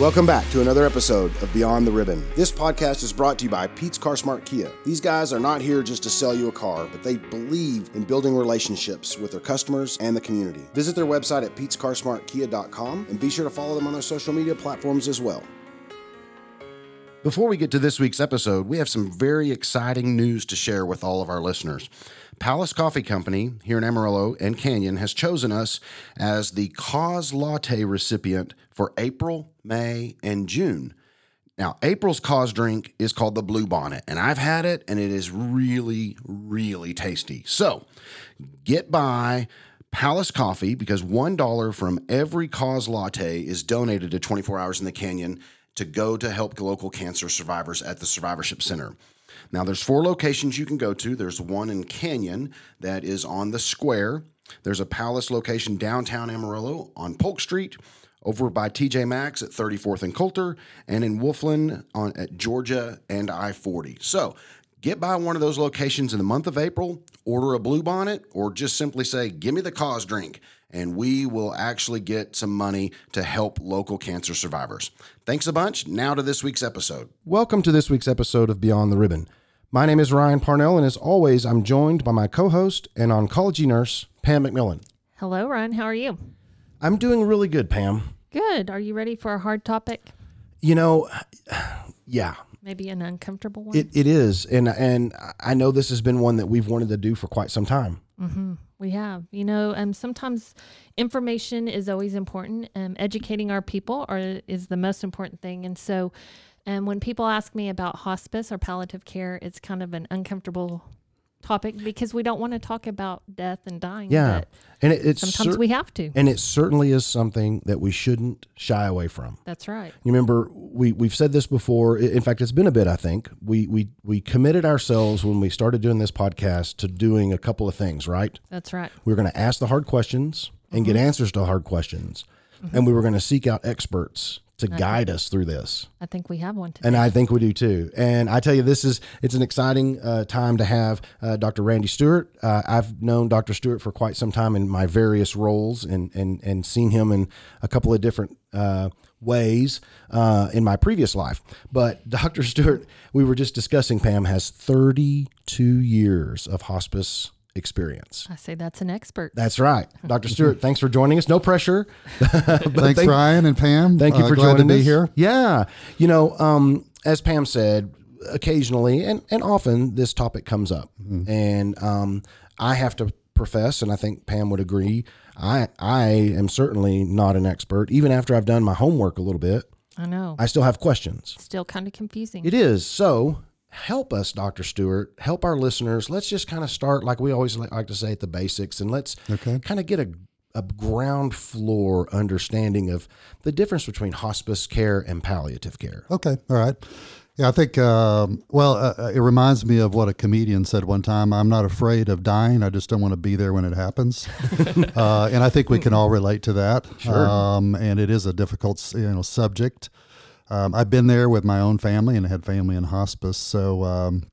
Welcome back to another episode of Beyond the Ribbon. This podcast is brought to you by Pete's Car Smart Kia. These guys are not here just to sell you a car, but they believe in building relationships with their customers and the community. Visit their website at petescarsmartkia.com and be sure to follow them on their social media platforms as well. Before we get to this week's episode, we have some very exciting news to share with all of our listeners. Palace Coffee Company here in Amarillo and Canyon has chosen us as the Cause Latte recipient for April, May, and June. Now, April's cause drink is called the Blue Bonnet, and I've had it, and it is really, really tasty. So, get by Palace Coffee because $1 from every cause latte is donated to 24 Hours in the Canyon to go to help local cancer survivors at the Survivorship Center. Now, there's four locations you can go to. There's one in Canyon that is on the square. There's a Palace location downtown Amarillo on Polk Street, over by TJ Maxx at 34th and Coulter, and in Wolflin on at Georgia and I-40. So get by one of those locations in the month of April, order a blue bonnet, or just simply say, "Give me the cause drink." And we will actually get some money to help local cancer survivors. Thanks a bunch. Now to this week's episode. Welcome to this week's episode of Beyond the Ribbon. My name is Ryan Parnell, and as always, I'm joined by my co host and oncology nurse, Pam McMillan. Hello, Ryan. How are you? I'm doing really good, Pam. Good. Are you ready for a hard topic? You know, yeah, Maybe an uncomfortable one? it, it is. And, and I know this has been one that we've wanted to do for quite some time. Hmm We have. You know, um, sometimes information is always important. Um, educating our people are, is the most important thing. And so um, when people ask me about hospice or palliative care, it's kind of an uncomfortable topic because we don't want to talk about death and dying. Yeah. And it, it's sometimes cer- we have to. and it certainly is something that we shouldn't shy away from. That's right. You remember we we've said this before. In fact, it's been a bit. I think we we we committed ourselves when we started doing this podcast to doing a couple of things. Right, That's right. we were going to ask the hard questions and get mm-hmm. answers to hard questions, and we were going to seek out experts to guide us through this. I think we have one today. And I think we do too. And I tell you, this is it's an exciting uh, time to have uh, Dr. Randy Stewart. Uh, I've known Dr. Stewart for quite some time in my various roles, and and and seen him in a couple of different. Uh, ways uh, in my previous life but dr stewart we were just discussing pam has 32 years of hospice experience I say that's an expert. that's right dr stewart thanks for joining us no pressure Thanks, thank- Ryan and Pam. Thank you Uh, for glad joining to be us. here. Yeah, you know, um, as Pam said, occasionally and and often this topic comes up, Mm-hmm. and um, I have to profess, and I think Pam would agree. I I am certainly not an expert. Even after I've done my homework a little bit, I know. I still have questions. Still kind of confusing. It is so. Help us, Dr. Stewart. Help our listeners. Let's just kind of start like we always like like to say at the basics, and let's Okay. kind of get a, a ground floor understanding of the difference between hospice care and palliative care. Okay. All right. Yeah, I think, um, well, uh, uh, it reminds me of what a comedian said one time I'm not afraid of dying. I just don't want to be there when it happens. uh, and I think we can all relate to that. Sure. Um, and it is a difficult you know, subject. Um, I've been there with my own family and had family in hospice. So um,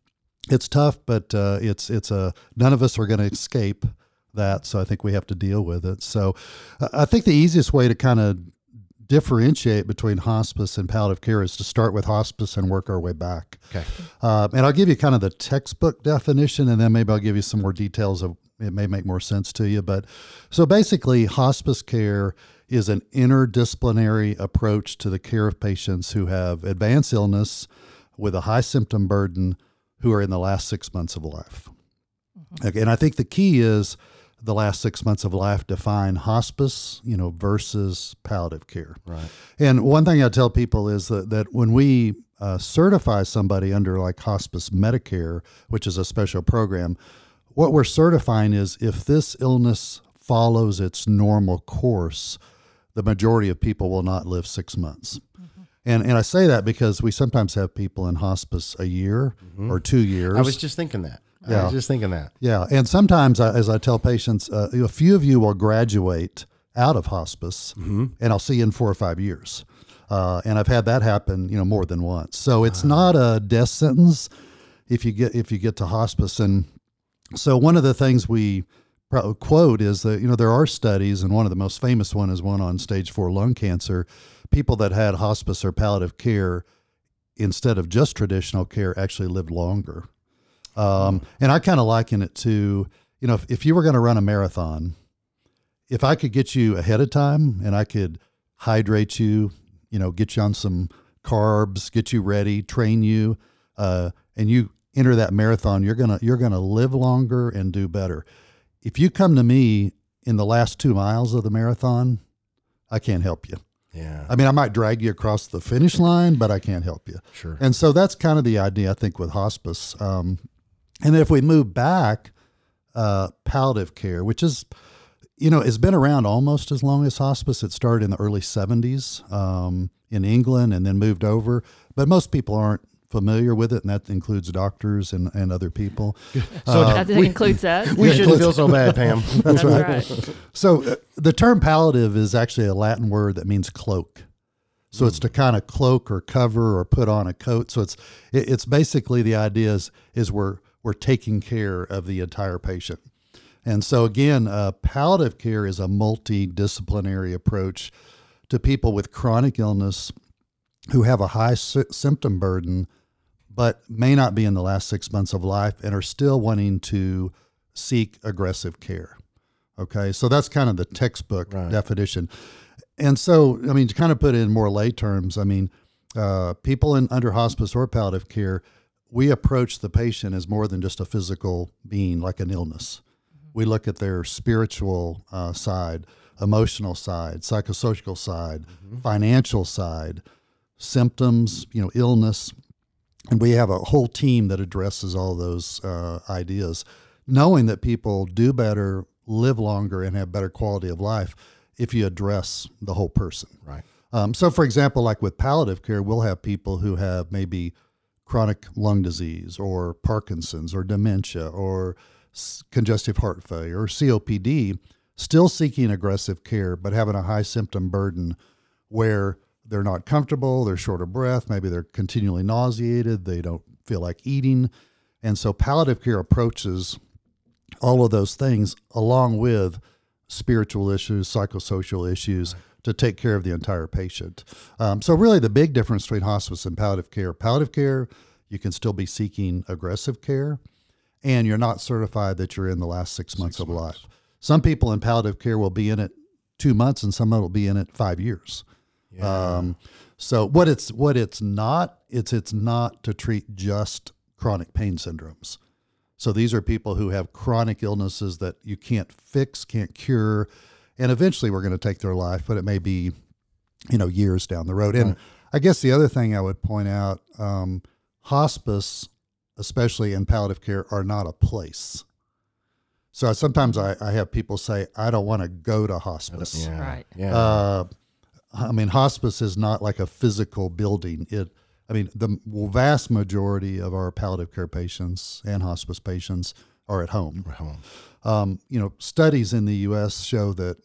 it's tough, but uh, it's, it's a, none of us are going to escape that. So I think we have to deal with it. So I think the easiest way to kind of differentiate between hospice and palliative care is to start with hospice and work our way back. Okay. Uh, and I'll give you kind of the textbook definition, and then maybe I'll give you some more details of it may make more sense to you. But so basically, hospice care is an interdisciplinary approach to the care of patients who have advanced illness with a high symptom burden who are in the last six months of life. Okay, and I think the key is the last six months of life define hospice, you know, versus palliative care. Right. And one thing I tell people is that, that when we uh, certify somebody under like hospice Medicare, which is a special program, what we're certifying is if this illness follows its normal course, the majority of people will not live six months. And, and I say that because we sometimes have people in hospice a year or two years. I was just thinking that. Yeah. I was just thinking that. Yeah, and sometimes, I, as I tell patients, uh, a few of you will graduate out of hospice, and I'll see you in four or five years. Uh, and I've had that happen, you know, more than once. So it's not a death sentence if you get if you get to hospice. And so one of the things we quote is that you know there are studies, and one of the most famous one is one on stage four lung cancer. People that had hospice or palliative care instead of just traditional care actually lived longer. Um, and I kind of liken it to you know if, if you were going to run a marathon, if I could get you ahead of time and I could hydrate you, you know, get you on some carbs, get you ready, train you, uh, and you enter that marathon, you're gonna you're gonna live longer and do better. If you come to me in the last two miles of the marathon, I can't help you. Yeah. I mean, I might drag you across the finish line, but I can't help you. Sure. And so that's kind of the idea, I think, with hospice. Um, and if we move back, uh, palliative care, which is, you know, it's been around almost as long as hospice. It started in the early 70s um, in England and then moved over. But most people aren't familiar with it, and that includes doctors and, and other people. So that includes us. we shouldn't feel so bad, Pam. That's right. So uh, the term palliative is actually a Latin word that means cloak. So it's to kind of cloak or cover or put on a coat. So it's it, it's basically the idea is is we're we're taking care of the entire patient. And so again, uh, palliative care is a multidisciplinary approach to people with chronic illness who have a high sy- symptom burden, but may not be in the last six months of life and are still wanting to seek aggressive care. Okay, so that's kind of the textbook Right. definition. And so, I mean, to kind of put it in more lay terms, I mean, uh, people in under hospice or palliative care, we approach the patient as more than just a physical being, like an illness. We look at their spiritual uh, side, emotional side, psychosocial side, financial side, symptoms, you know, illness, and we have a whole team that addresses all those uh, ideas, knowing that people do better, live longer, and have better quality of life if you address the whole person. Right. Um, so, for example, like with palliative care, we'll have people who have maybe chronic lung disease or Parkinson's or dementia or congestive heart failure or COPD, still seeking aggressive care, but having a high symptom burden where they're not comfortable, they're short of breath, maybe they're continually nauseated, they don't feel like eating. And so palliative care approaches all of those things along with spiritual issues, psychosocial issues to take care of the entire patient. Um, so, really, the big difference between hospice and palliative care palliative care, you can still be seeking aggressive care, and you're not certified that you're in the last six months of life. Some people in palliative care will be in it two months, and some will be in it five years. Um, so what it's what it's not, it's it's not to treat just chronic pain syndromes. So these are people who have chronic illnesses that you can't fix, can't cure, and eventually we're going to take their life, but it may be, you know, years down the road. And I guess the other thing I would point out, um, hospice, especially in palliative care, are not a place. So sometimes I, I have people say, I don't want to go to hospice. Yeah. Right. Yeah. Uh, I mean, hospice is not like a physical building. It, I mean, the vast majority of our palliative care patients and hospice patients are at home. We're home. Um, you know, studies in the U.S. show that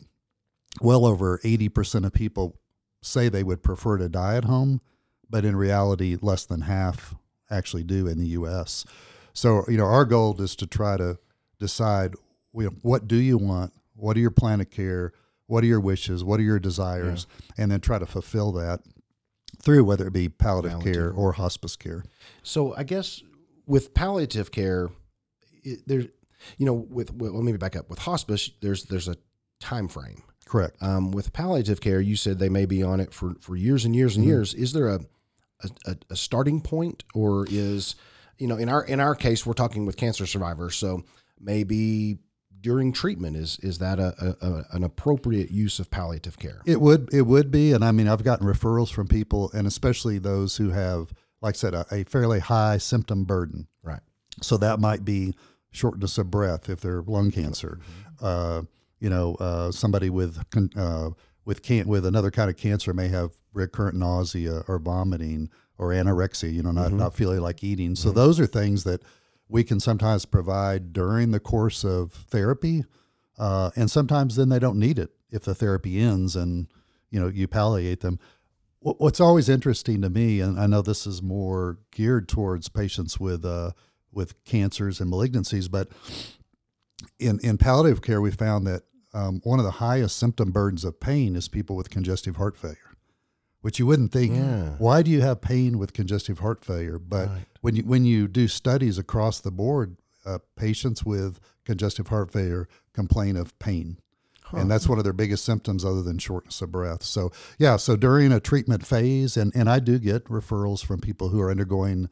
well over 80% of people say they would prefer to die at home, but in reality, less than half actually do in the U.S. So, you know, our goal is to try to decide you know, what do you want? What are your plan of care? What are your wishes? What are your desires? And then try to fulfill that through whether it be palliative, Palliative. care or hospice care. So I guess with palliative care, it, there's, you know, with well, let me back up. With hospice, there's there's a time frame. Correct. Um, with palliative care, you said they may be on it for, for years and years and Mhm. years. Is there a, a, a starting point, or is you know in our in our case we're talking with cancer survivors, so maybe during treatment is is that a, a, a an appropriate use of palliative care? It would it would be, and I mean I've gotten referrals from people, and especially those who have, like I said, a, a fairly high symptom burden. Right. So that might be shortness of breath if they're lung cancer. Uh, you know, uh, somebody with con- uh, with can- with another kind of cancer may have recurrent nausea or vomiting or anorexia. You know, not not feeling like eating. So those are things that we can sometimes provide during the course of therapy, uh, and sometimes then they don't need it if the therapy ends and you know you palliate them. What's always interesting to me, and I know this is more geared towards patients with uh, with cancers and malignancies, but in in palliative care, we found that um, one of the highest symptom burdens of pain is people with congestive heart failure, which you wouldn't think. Yeah. Why do you have pain with congestive heart failure? But Right. when you when you do studies across the board, uh, patients with congestive heart failure complain of pain. And that's one of their biggest symptoms, other than shortness of breath. So, yeah, so during a treatment phase, and, and I do get referrals from people who are undergoing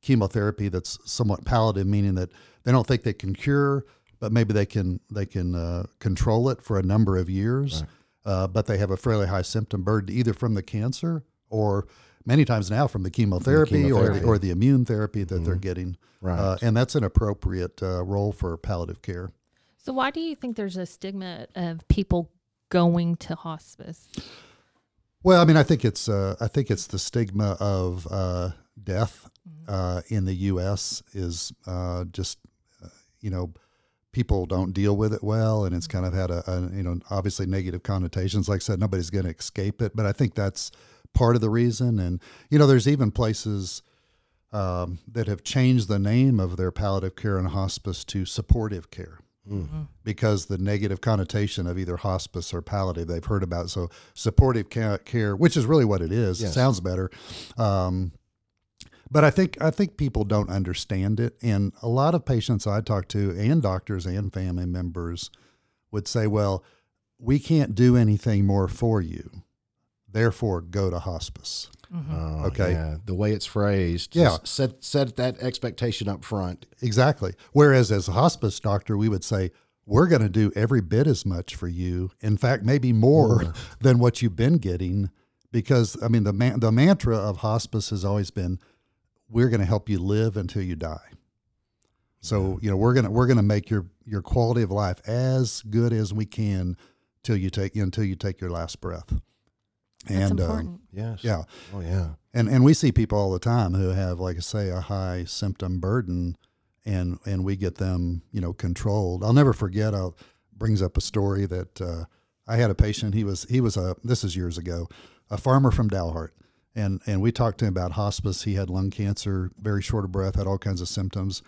chemotherapy that's somewhat palliative, meaning that they don't think they can cure, but maybe they can they can uh, control it for a number of years. Uh, but they have a fairly high symptom burden, either from the cancer or many times now from the chemotherapy, or chemotherapy. the, or the immune therapy that they're getting. Right. Uh, and that's an appropriate uh, role for palliative care. So why do you think there's a stigma of people going to hospice? Well, I mean, I think it's uh, I think it's the stigma of uh, death uh, in the U.S. is uh, just uh, you know people don't deal with it well, and it's kind of had a, a you know obviously negative connotations. Like I said, nobody's going to escape it, but I think that's part of the reason. And you know, there's even places um, that have changed the name of their palliative care and hospice to supportive care because the negative connotation of either hospice or palliative they've heard about. So supportive care, which is really what it is, Yes. sounds better. Um, but I think I think people don't understand it, and a lot of patients I talk to, and doctors and family members, would say, "Well, we can't do anything more for you, therefore go to hospice." Mm-hmm. Oh, Okay. yeah. The way it's phrased. Yeah. Set set that expectation up front. Exactly. Whereas as a hospice doctor, we would say, we're going to do every bit as much for you. In fact, maybe more than what you've been getting. Because, I mean, the, man, the mantra of hospice has always been, we're going to help you live until you die. So, you know, we're going to, we're going to make your, your quality of life as good as we can till you take, until you take your last breath. That's and, uh, important. Yes. yeah. Oh yeah. And and we see people all the time who have, like I say, a high symptom burden, and and we get them, you know, controlled. I'll never forget. I'll brings up a story that uh, I had a patient. He was he was a this is years ago, a farmer from Dalhart, and and we talked to him about hospice. He had lung cancer, very short of breath, had all kinds of symptoms,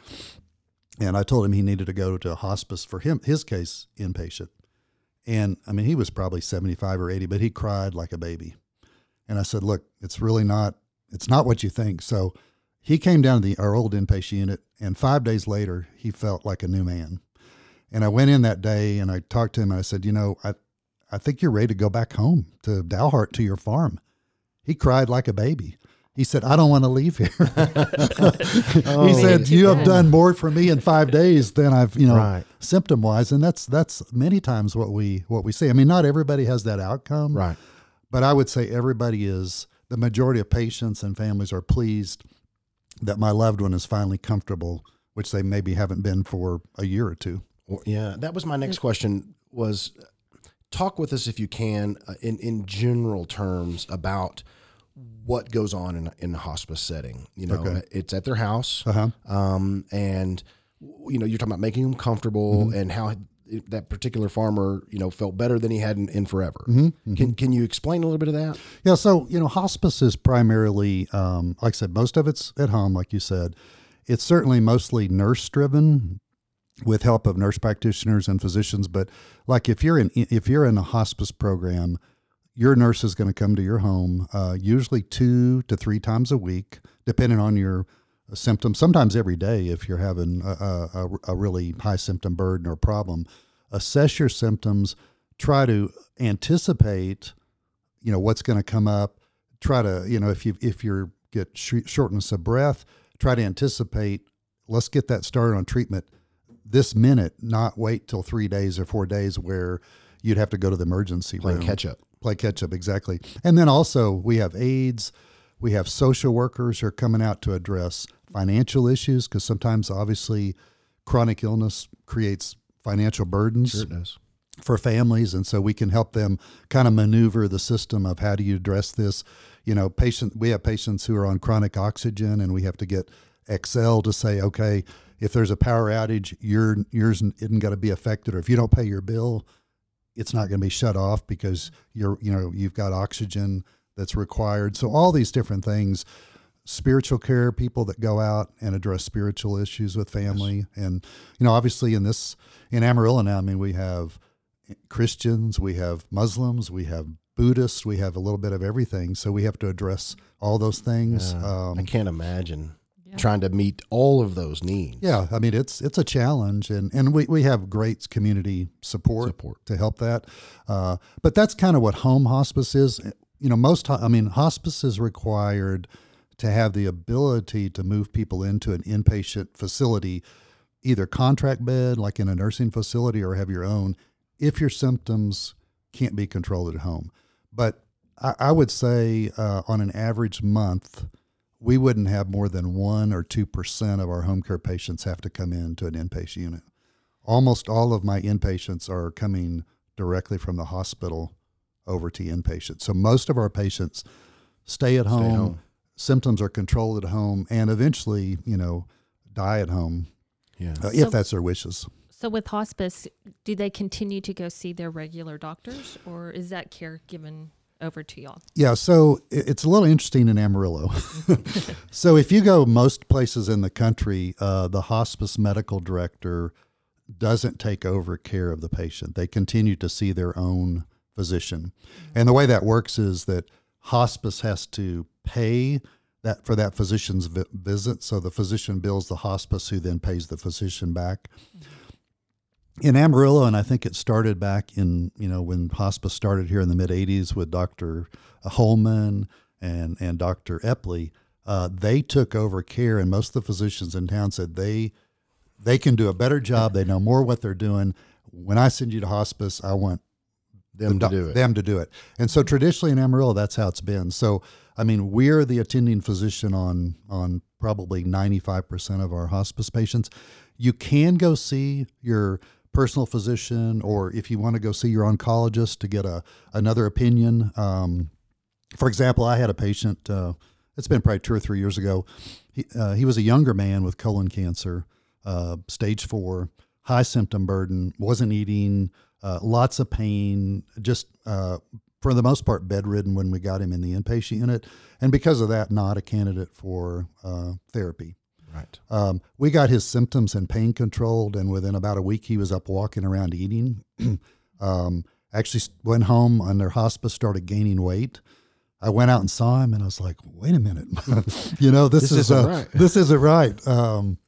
and I told him he needed to go to a hospice for him his case inpatient. And I mean, he was probably 75 or 80, but he cried like a baby. And I said, look, it's really not, it's not what you think. So he came down to the, our old inpatient unit, and five days later, he felt like a new man. And I went in that day and I talked to him and I said, you know, I, I think you're ready to go back home to Dalhart to your farm. He cried like a baby. He said, I don't want to leave here. he said, You have bad. done more for me in five days than I've, you know, Right. symptom wise. And that's that's many times what we what we see. I mean, not everybody has that outcome. Right. But I would say everybody is the majority of patients and families are pleased that my loved one is finally comfortable, which they maybe haven't been for a year or two. Yeah, that was my next question. Was talk with us if you can uh, in in general terms about what goes on in in a hospice setting. You know, Okay. it's at their house, Uh-huh. um, and you know you're talking about making them comfortable Mm-hmm. and how that particular farmer you know felt better than he had in, in forever. Mm-hmm. Can can you explain a little bit of that? Yeah, so you know, hospice is primarily, um, like I said, most of it's at home, like you said. It's certainly mostly nurse driven, with help of nurse practitioners and physicians. But like if you're in if you're in a hospice program, your nurse is going to come to your home uh, usually two to three times a week, depending on your symptoms. Sometimes every day if you're having a, a, a- really high symptom burden or problem. Assess your symptoms. Try to anticipate you know what's going to come up try to you know if you if you're get sh- shortness of breath try to anticipate let's get that started on treatment this minute not wait till three days or four days where you'd have to go to the emergency Playing room catch up. Play catch up exactly. And then also we have aides we have social workers who are coming out to address financial issues because sometimes obviously chronic illness creates financial burdens Sure for families and so we can help them kind of maneuver the system of how do you address this. You know patient we have patients who are on chronic oxygen and we have to get Xcel to say okay if there's a power outage your yours isn't going to be affected or if you don't pay your bill it's not going to be shut off because you're you know you've got oxygen that's required so all these different things spiritual care people that go out and address spiritual issues with family. And, you know, obviously in this, in Amarillo now, I mean, we have Christians, we have Muslims, we have Buddhists, we have a little bit of everything. So we have to address all those things. Yeah. Um, I can't imagine trying to meet all of those needs. yeah, I mean it's it's a challenge, and and we, we have great community support, Support. to help that. Uh, but that's kind of what home hospice is. You know, most I mean hospice is required to have the ability to move people into an inpatient facility, either contract bed like in a nursing facility or have your own, if your symptoms can't be controlled at home. But I, I would say uh, on an average month we wouldn't have more than one or two percent of our home care patients have to come into an inpatient unit. Almost all of my inpatients are coming directly from the hospital over to inpatient. So most of our patients stay at home, home. symptoms are controlled at home, and eventually, you know, die at home Yeah. uh, So- if that's their wishes. So with hospice, do they continue to go see their regular doctors, or is that care given over to y'all? Yeah, so it's a little interesting in Amarillo. so if you go most places in the country, uh, the hospice medical director doesn't take over care of the patient. They continue to see their own physician, and the way that works is that hospice has to pay that for that physician's vi- visit. So the physician bills the hospice, who then pays the physician back in Amarillo, and I think it started back in you know when hospice started here in the mid '80s with Dr. Holman and and Dr. Epley. Uh, they took over care, and most of the physicians in town said they they can do a better job. They know more what they're doing. When I send you to hospice, I want Them the to do it. Them to do it. And so traditionally in Amarillo, that's how it's been. So I mean, we're the attending physician on on probably ninety five percent of our hospice patients. You can go see your personal physician, or if you want to go see your oncologist to get a another opinion. Um, for example, I had a patient. Uh, it's been probably two or three years ago. He uh, he was a younger man with colon cancer, uh, stage four, high symptom burden, wasn't eating, uh, lots of pain, just uh, for the most part bedridden when we got him in the inpatient unit, and because of that, not a candidate for uh, therapy. Right. Um, we got his symptoms and pain controlled, and within about a week, he was up walking around eating. um, actually, went home under hospice, started gaining weight. I went out and saw him, and I was like, "Wait a minute, you know this, This is isn't uh, right." this isn't right." Um,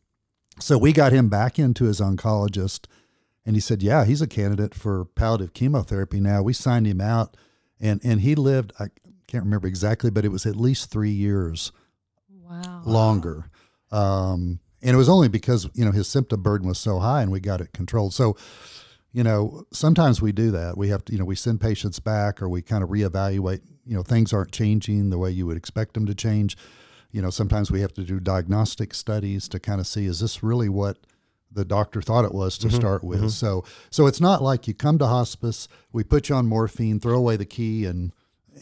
so we got him back into his oncologist, and he said, "Yeah, he's a candidate for palliative chemotherapy now." We signed him out, and and he lived. I can't remember exactly, but it was at least three years Wow. longer. Um, and it was only because you know his symptom burden was so high, and we got it controlled. So, you know, sometimes we do that. We have to, you know, we send patients back, or we kind of reevaluate. You know, things aren't changing the way you would expect them to change. You know, sometimes we have to do diagnostic studies to kind of see is this really what the doctor thought it was to start with. So, so it's not like you come to hospice, we put you on morphine, throw away the key, and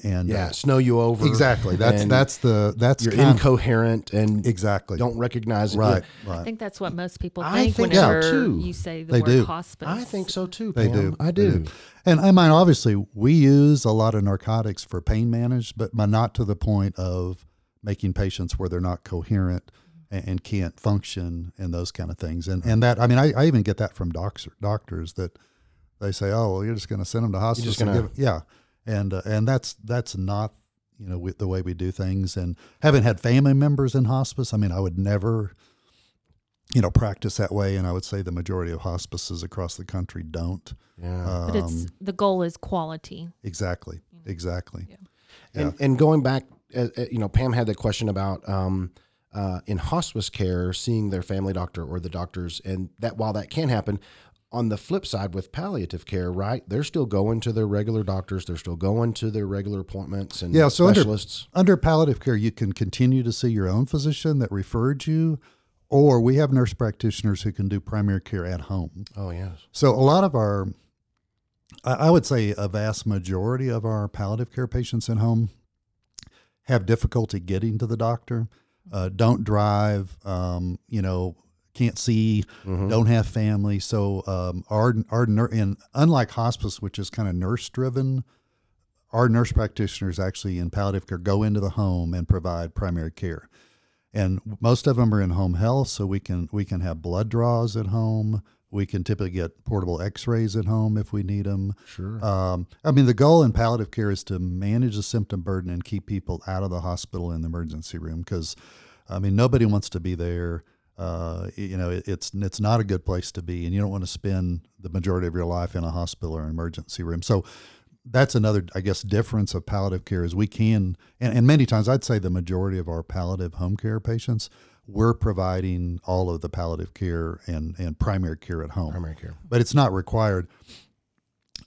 and Yeah. uh, Snow you over. exactly. That's that's the that's you're kind of- incoherent and exactly don't recognize it. right Yeah. right. I think that's what most people think, think so, whenever too. you say the They word do. hospice. I think so too. They do. I They do. And I mean, obviously, we use a lot of narcotics for pain management, but but not to the point of making patients where they're not coherent and, and can't function and those kind of things. And and that I mean, I, I even get that from doctors doctors that they say, oh, well, you're just going to send them to hospice. just gonna- give- yeah, and uh, and that's that's not you know with the way we do things. And having had family members in hospice, I mean, I would never. You know, practice that way, and I would say the majority of hospices across the country don't. Yeah. But it's Um, the goal is quality. Exactly. Exactly. Yeah. And, and going back, uh, uh, you know, Pam had the question about um, uh, in hospice care, seeing their family doctor or the doctors, and that while that can happen, on the flip side with palliative care, right? They're still going to their regular doctors. They're still going to their regular appointments and Yeah, so specialists. Under palliative care, you can continue to see your own physician that referred you, or we have nurse practitioners who can do primary care at home. oh yes. So a lot of our, I I would say a vast majority of our palliative care patients at home have difficulty getting to the doctor, uh, don't drive, um, you know, can't see, Mhm. don't have family. So um, our our and unlike hospice, which is kind of nurse driven, our nurse practitioners actually in palliative care go into the home and provide primary care. and most of them are in home health, so we can we can have blood draws at home. We can typically get portable X-rays at home if we need them. Sure. Um, I mean, the goal in palliative care is to manage the symptom burden and keep people out of the hospital and the emergency room because, I mean, nobody wants to be there. Uh, you know, it, it's it's not a good place to be, and you don't want to spend the majority of your life in a hospital or an emergency room. So that's another, I guess, difference of palliative care is we can, and, and many times I'd say the majority of our palliative home care patients, we're providing all of the palliative care and, and primary care at home. Primary care. But it's not required.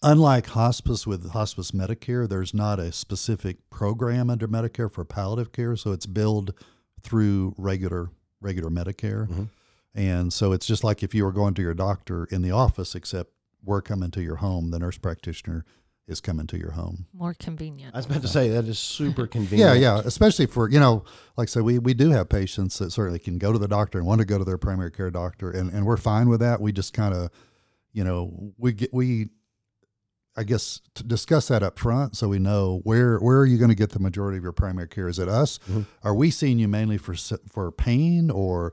Unlike hospice with hospice Medicare, there's not a specific program under Medicare for palliative care, so it's billed through regular regular Medicare. Mm-hmm. And so it's just like if you were going to your doctor in the office, except we're coming to your home, the nurse practitioner is coming to your home. More convenient. I was about to say that is super convenient. Yeah, yeah. Especially for, you know, like I said, we, we do have patients that certainly can go to the doctor and want to go to their primary care doctor and, and we're fine with that. We just kind of, you know, we get, we, I guess to discuss that up front so we know where where are you going to get the majority of your primary care? Is it us? Are we seeing you mainly for for pain or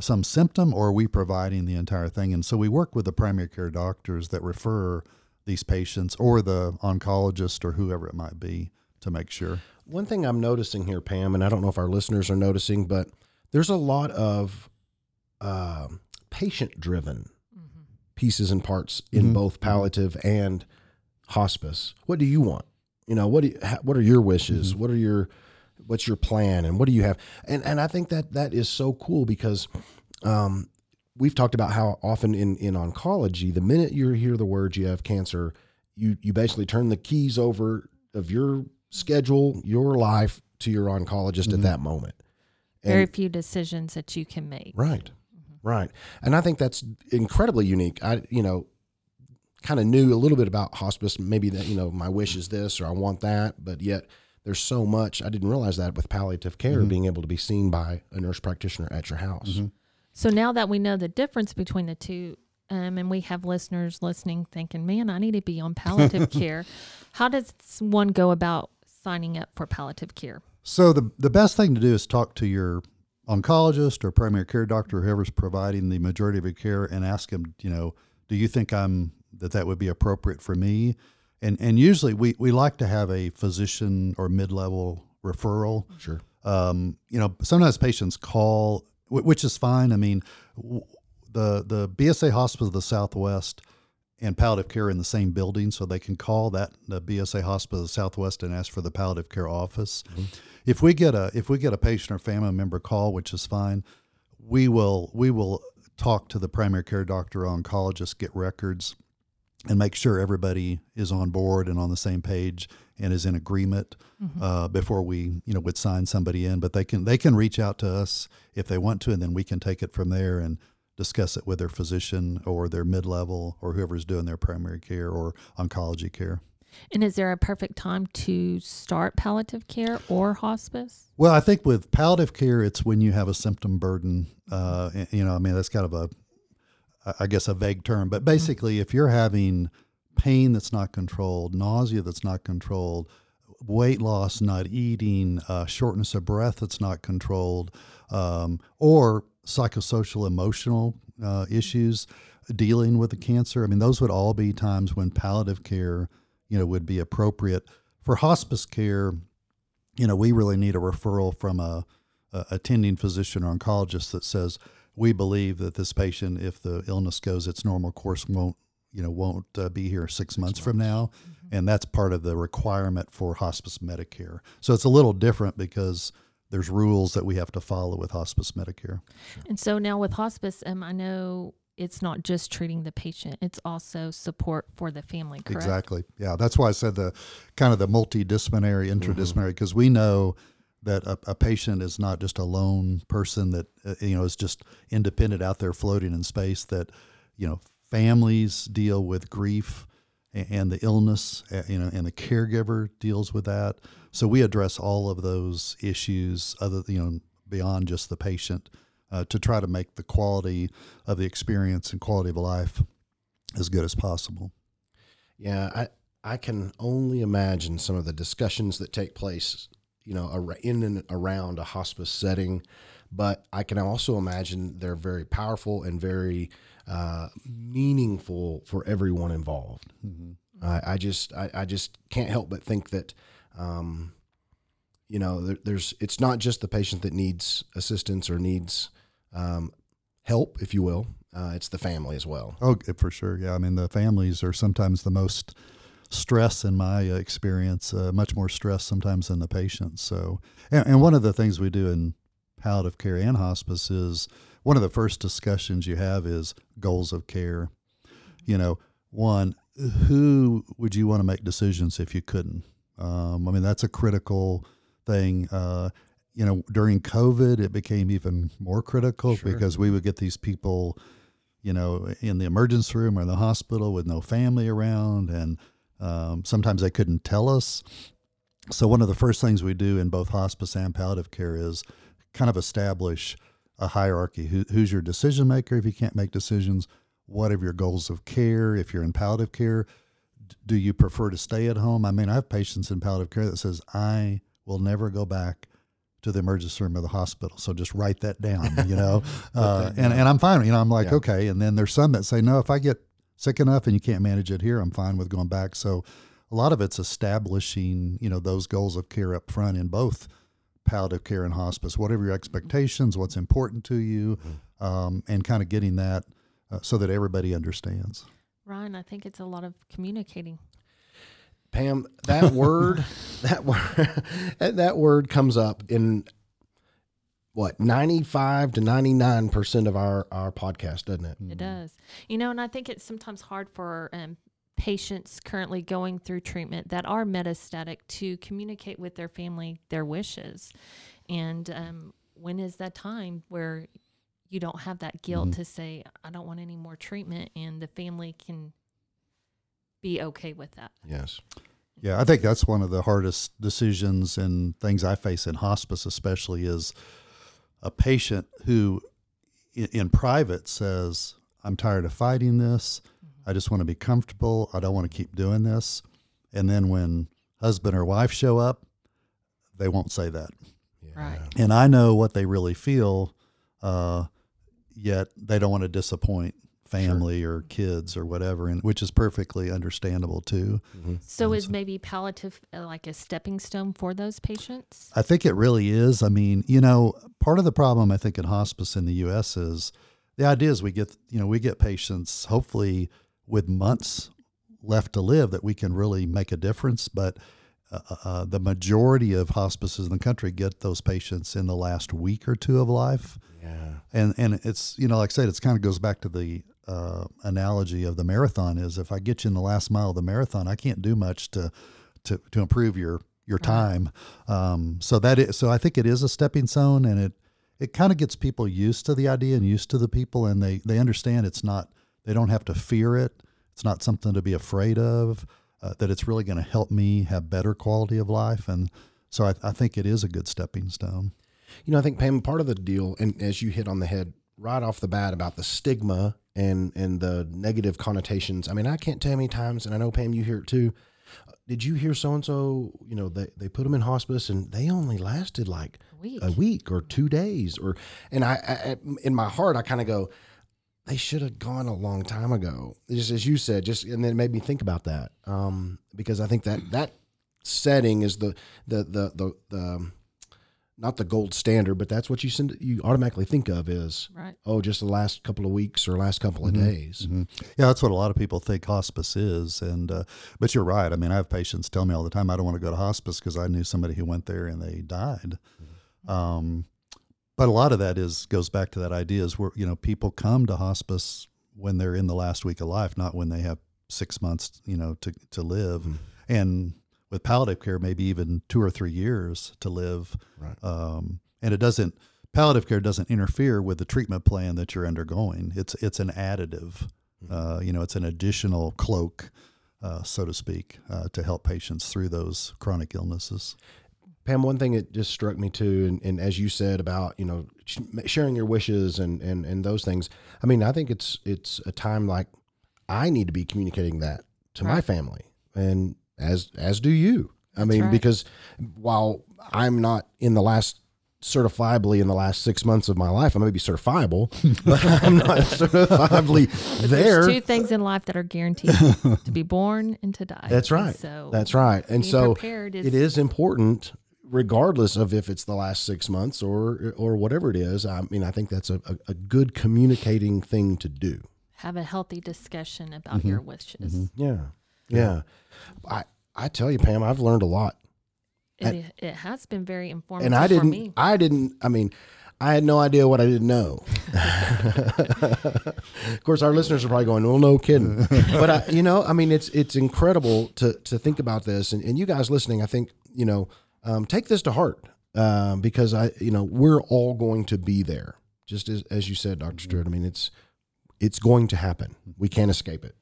some symptom, or are we providing the entire thing? And so we work with the primary care doctors that refer these patients or the oncologist or whoever it might be to make sure. One thing I'm noticing here, Pam, and I don't know if our listeners are noticing, but there's a lot of um patient driven pieces and parts in Mhm. both palliative and hospice. What do you want? You know, what do you, ha- what are your wishes? Mm-hmm. What are your what's your plan and what do you have? And and I think that that is so cool because um, we've talked about how often in in oncology, the minute you hear the words you have cancer, you you basically turn the keys over of your schedule, your life to your oncologist at mm-hmm. that moment. Very few decisions that you can make. Right. Mm-hmm. Right. And I think that's incredibly unique. I, you know, kind of knew a little bit about hospice, maybe that, you know, my wish is this or I want that, but yet there's so much. I didn't realize that with palliative care being able to be seen by a nurse practitioner at your house. So now that we know the difference between the two, um, and we have listeners listening thinking, man, I need to be on palliative care, how does one go about signing up for palliative care? So the the best thing to do is talk to your oncologist or primary care doctor, whoever's providing the majority of your care, and ask them, you know, do you think I'm that that would be appropriate for me? And and usually we we like to have a physician or mid level referral. Sure. Um, you know, sometimes patients call, which is fine. I mean, the the BSA Hospice of the Southwest and palliative care in the same building, so they can call that the BSA Hospice of the Southwest and ask for the palliative care office. If we get a if we get a patient or family member call, which is fine, we will we will talk to the primary care doctor or oncologist, get records, and make sure everybody is on board and on the same page and is in agreement uh, before we you know would sign somebody in. But they can they can reach out to us if they want to, and then we can take it from there and discuss it with their physician or their mid level or whoever's doing their primary care or oncology care. And is there a perfect time to start palliative care or hospice? Well, I think with palliative care, it's when you have a symptom burden. Uh, you know, I mean, that's kind of a, I guess, a vague term, but basically, if you're having pain that's not controlled, nausea that's not controlled, weight loss, not eating, uh, shortness of breath that's not controlled, um, or psychosocial emotional uh, issues dealing with the cancer. I mean, those would all be times when palliative care, you know, would be appropriate. For hospice care, you know, we really need a referral from a, a attending physician or oncologist that says we believe that this patient, if the illness goes its normal course, won't you know won't uh, be here six, months, from now, and that's part of the requirement for hospice Medicare. So it's a little different because there's rules that we have to follow with hospice Medicare. And so now with hospice, um, I know it's not just treating the patient; it's also support for the family. Correct? Exactly. Yeah, that's why I said the kind of the multidisciplinary, interdisciplinary, because we know that a, a patient is not just a lone person that uh, you know is just independent out there floating in space. That you know families deal with grief a- and the illness, you know, and the caregiver deals with that. So we address all of those issues, other you know, beyond just the patient, uh, to try to make the quality of the experience and quality of life as good as possible. Yeah, I I can only imagine some of the discussions that take place you know, in and around a hospice setting, but I can also imagine they're very powerful and very uh, meaningful for everyone involved. I, I just, I, I just can't help but think that, um, you know, there, there's, it's not just the patient that needs assistance or needs um, help, if you will. Uh, it's the family as well. Oh, for sure. Yeah. I mean, the families are sometimes the most stress in my uh, experience, uh, much more stress sometimes than the patients. So, and, and one of the things we do in palliative care and hospice is one of the first discussions you have is goals of care. You know, one, who would you want to make decisions if you couldn't? Um, I mean, that's a critical thing. Uh, you know, during COVID, it became even more critical Sure. because we would get these people, you know, in the emergency room or the hospital with no family around, and um, sometimes they couldn't tell us. So, one of the first things we do in both hospice and palliative care is kind of establish a hierarchy. Who, who's your decision maker if you can't make decisions? What are your goals of care if you're in palliative care? Do you prefer to stay at home? I mean, I have patients in palliative care that says, I will never go back to the emergency room or the hospital. So just write that down, you know? uh, and, and I'm fine. You know, I'm like, Yeah. okay. And then there's some that say, no, if I get sick enough and you can't manage it here, I'm fine with going back. So a lot of it's establishing, you know, those goals of care up front in both palliative care and hospice, whatever your expectations, what's important to you, um, and kind of getting that uh, so that everybody understands. Ryan, I think it's a lot of communicating. Pam, that word, that word, that word comes up in what ninety-five to ninety-nine percent of our our podcast, doesn't it? It does. You know, and I think it's sometimes hard for um, patients currently going through treatment that are metastatic to communicate with their family their wishes. And um, when is that time where you don't have that guilt to say, I don't want any more treatment, and the family can be okay with that? Yes. Yeah, I think that's one of the hardest decisions and things I face in hospice, especially, is a patient who, in, in private, says, "I'm tired of fighting this. I just want to be comfortable. I don't want to keep doing this." And then when husband or wife show up, they won't say that. Right. And I know what they really feel, uh, yet they don't want to disappoint family or kids or whatever, and which is perfectly understandable too. So is maybe palliative uh, like a stepping stone for those patients? I think it really is. I mean, you know, part of the problem I think in hospice in the U.S. is the idea is we get, you know, we get patients hopefully with months left to live that we can really make a difference, but. Uh, uh, the majority of hospices in the country get those patients in the last week or two of life, Yeah. and and it's you know like I said, it's kind of goes back to the uh, analogy of the marathon. Is if I get you in the last mile of the marathon, I can't do much to to to improve your your time. Um, so that is so I think it is a stepping stone, and it it kind of gets people used to the idea and used to the people, and they they understand it's not they don't have to fear it. It's not something to be afraid of. Uh, that it's really going to help me have better quality of life, and so I, I think it is a good stepping stone. You know, I think Pam, part of the deal, and as you hit on the head right off the bat about the stigma and and the negative connotations. I mean, I can't tell how many times, and I know Pam, you hear it too. Did you hear so and so? You know, they they put them in hospice, and they only lasted like A week. a week or two days, or and I, I in my heart, I kind of go, they should have gone a long time ago. Just as you said, just and then it made me think about that um, because I think that that setting is the the the the, the um, not the gold standard, but that's what you send, you automatically think of is Right. oh, just the last couple of weeks or last couple of days. Mhm. Yeah, that's what a lot of people think hospice is, and uh, but you're right. I mean, I have patients tell me all the time, I don't want to go to hospice because I knew somebody who went there and they died. Um, but a lot of that is goes back to that idea is where you know people come to hospice when they're in the last week of life, not when they have six months, you know, to to live, and with palliative care, maybe even two or three years to live. Right. Um, and it doesn't palliative care doesn't interfere with the treatment plan that you're undergoing. It's it's an additive. Uh, you know, it's an additional cloak, uh, so to speak, uh, to help patients through those chronic illnesses. Pam, one thing that just struck me too, and, and as you said about you know sh- sharing your wishes and, and and those things. I mean, I think it's it's a time like I need to be communicating that to my family, and as as do you. I mean, right. because while I'm not in the last certifiably in the last six months of my life, I may be certifiable, but I'm not certifiably there. There's two things in life that are guaranteed: to be born and to die. That's And right. So That's right. And so prepared is, it is important regardless of if it's the last six months or or whatever it is i mean i think that's a, a, a good communicating thing to do have a healthy discussion about Mm-hmm. your wishes. yeah yeah. I i tell you pam i've learned a lot. It, it has been very informative and i didn't me. i didn't i mean i had no idea what i didn't know. Of course our listeners are probably going well no kidding. But I, you know i mean it's it's incredible to to think about this. And, and you guys listening i think you know um, take this to heart um, because i you know we're all going to be there. Just as, as you said dr stewart i mean it's it's going to happen. We can't escape it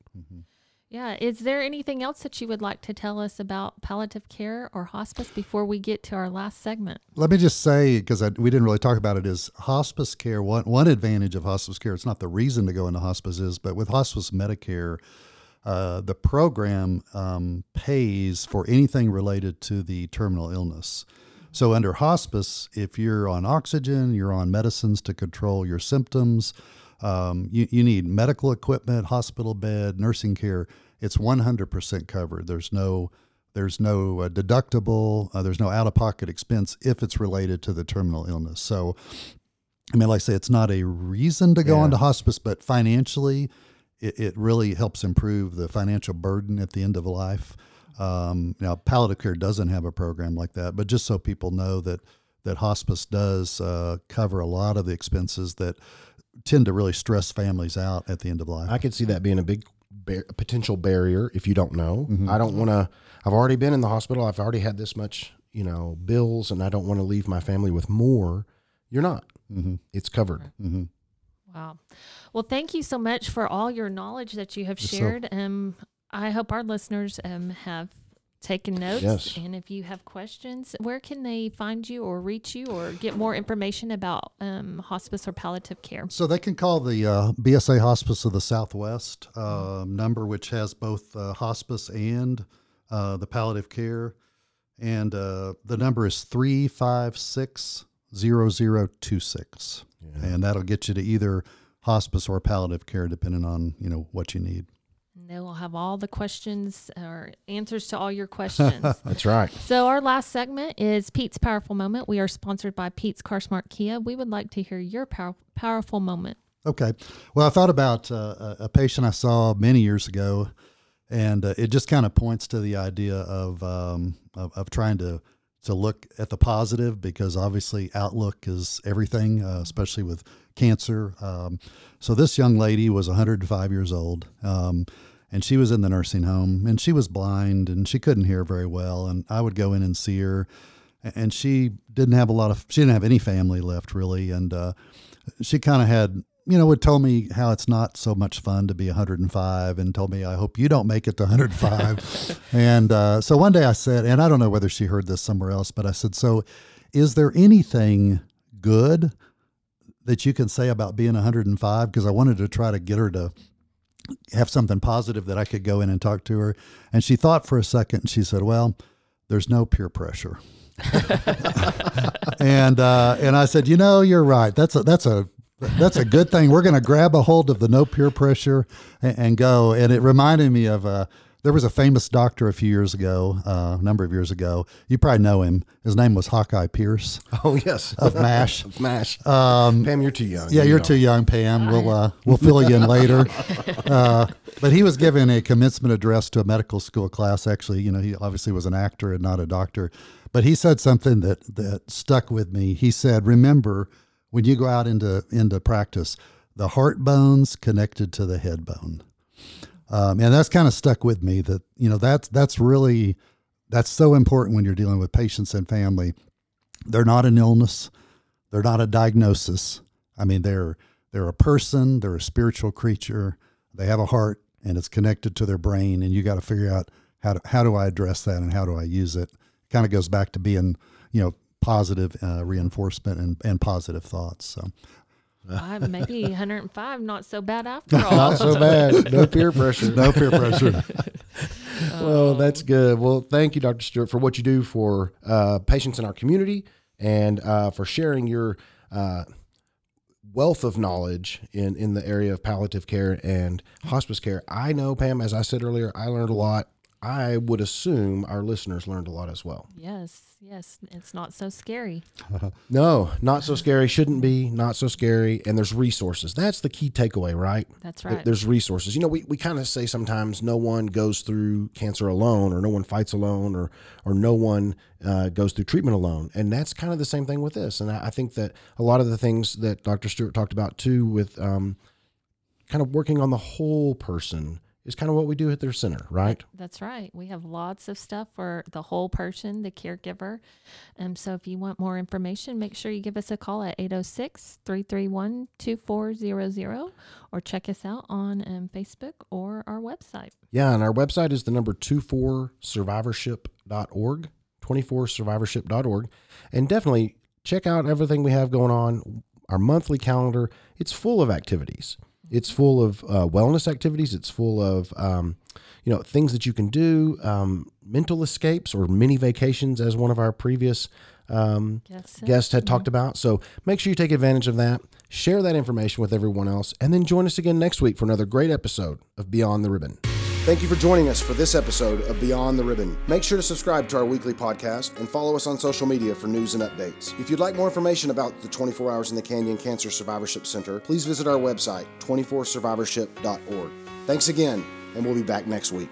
Yeah. Is there anything else that you would like to tell us about palliative care or hospice before we get to our last segment? Let me just say, because we didn't really talk about it, is hospice care. One one advantage of hospice care. It's not the reason to go into hospice is, but with hospice Medicare, uh, the program um, pays for anything related to the terminal illness. So under hospice, if you're on oxygen, you're on medicines to control your symptoms. Um, you, you need medical equipment, hospital bed, nursing care. It's 100% covered. There's no there's no uh, deductible. Uh, there's no out of pocket expense if it's related to the terminal illness. So, I mean, like I say, it's not a reason to go Yeah. into hospice, but financially, it, it really helps improve the financial burden at the end of life. Um, now, palliative care doesn't have a program like that, but just so people know that that hospice does uh, cover a lot of the expenses that tend to really stress families out at the end of life. I could see that being a big bar- potential barrier if you don't know. I don't want to. I've already been in the hospital. I've already had this much, you know, bills, and I don't want to leave my family with more. You're not. mm-hmm. It's covered. Mm-hmm. Wow. Well, thank you so much for all your knowledge that you have Yes, so- shared. Um, I hope our listeners um, have taken notes. Yes. And if you have questions, where can they find you or reach you or get more information about um, hospice or palliative care? So they can call the uh, BSA Hospice of the Southwest um, number, which has both uh, hospice and uh, the palliative care. And uh, the number is 356 0026. And that'll get you to either hospice or palliative care, depending on you know what you need. They will have all the questions or answers to all your questions. That's right. So our last segment is Pete's powerful moment. We are sponsored by Pete's Car Smart Kia. We would like to hear your power, powerful moment. Okay. Well, I thought about uh, a a patient I saw many years ago, and uh, it just kind of points to the idea of, um, of of trying to to look at the positive because obviously outlook is everything, uh, especially with cancer. Um, so this young lady was 105 years old. Um, and she was in the nursing home and she was blind and she couldn't hear very well and i would go in and see her. And she didn't have a lot of she didn't have any family left really and uh, she kind of had you know would tell me how it's not so much fun to be 105 and told me i hope you don't make it to 105 and uh, so one day i said and i don't know whether she heard this somewhere else but i said so is there anything good that you can say about being 105 because i wanted to try to get her to have something positive that i could go in and talk to her and she thought for a second and she said well there's no peer pressure and uh, and I said, you know, you're right. That's a that's a that's a good thing. We're going to grab a hold of the no peer pressure and, and go. And it reminded me of uh, there was a famous doctor a few years ago, uh, a number of years ago. You probably know him. His name was Hawkeye Pierce Oh yes. of Mash. Of Mash. Um, Pam, you're too young. yeah, You you're don't. too young, Pam. We'll uh, we'll fill you in later. Uh, but he was giving a commencement address to a medical school class. Actually, you know, he obviously was an actor and not a doctor. But he said something that that stuck with me. He said, "Remember, when you go out into into practice, the heart bone's connected to the head bone." Um, and that's kind of stuck with me. That you know, that's that's really that's so important when you're dealing with patients and family. They're not an illness. They're not a diagnosis. I mean, they're they're a person. They're a spiritual creature. They have a heart, and it's connected to their brain. And you got to figure out how to, how do I address that and how do I use it. Kind of goes back to being, you know, positive uh, reinforcement and, and positive thoughts. So Uh, maybe 105, not so bad after all. Not so bad. No peer pressure. no peer pressure. well, that's good. Well, thank you, Dr. Stewart, for what you do for uh, patients in our community and uh, for sharing your uh, wealth of knowledge in, in the area of palliative care and hospice care. I know, Pam, as I said earlier, I learned a lot. I would assume our listeners learned a lot as well. Yes, yes. It's not so scary. no, not so scary. Shouldn't be. Not so scary. And there's resources. That's the key takeaway, right? That's right. There's resources. You know, we, we kind of say sometimes no one goes through cancer alone, or no one fights alone, or or no one uh, goes through treatment alone. And that's kind of the same thing with this. And I, I, think that a lot of the things that Dr. Stewart talked about too, with um, kind of working on the whole person is kind of what we do at their center, right? That's right. We have lots of stuff for the whole person, the caregiver. And um, so if you want more information, make sure you give us a call at 806 331 2400 or check us out on um, Facebook or our website. Yeah, and our website is the number 24survivorship.org, 24survivorship.org. And definitely check out everything we have going on. Our monthly calendar, it's full of activities. It's full of uh, wellness activities. It's full of um, you know things that you can do, um, mental escapes or mini vacations, as one of our previous um, guests had talked about. So make sure you take advantage of that. Share that information with everyone else, and then join us again next week for another great episode of Beyond the Ribbon. Thank you for joining us for this episode of Beyond the Ribbon. Make sure to subscribe to our weekly podcast and follow us on social media for news and updates. If you'd like more information about the 24 Hours in the Canyon Cancer Survivorship Center, please visit our website, 24survivorship.org. Thanks again, and we'll be back next week.